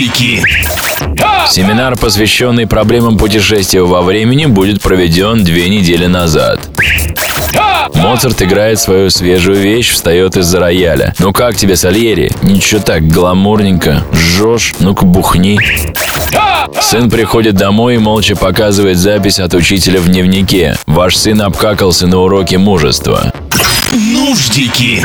Нуждики. Семинар, посвященный проблемам путешествия во времени, будет проведен две недели назад. Моцарт играет свою свежую вещь, встает из-за рояля. Ну как тебе, Сальери? Ничего так, гламурненько. Жжешь? Ну-ка бухни. Сын приходит домой и молча показывает запись от учителя в дневнике. Ваш сын обкакался на уроке мужества. Нуждики.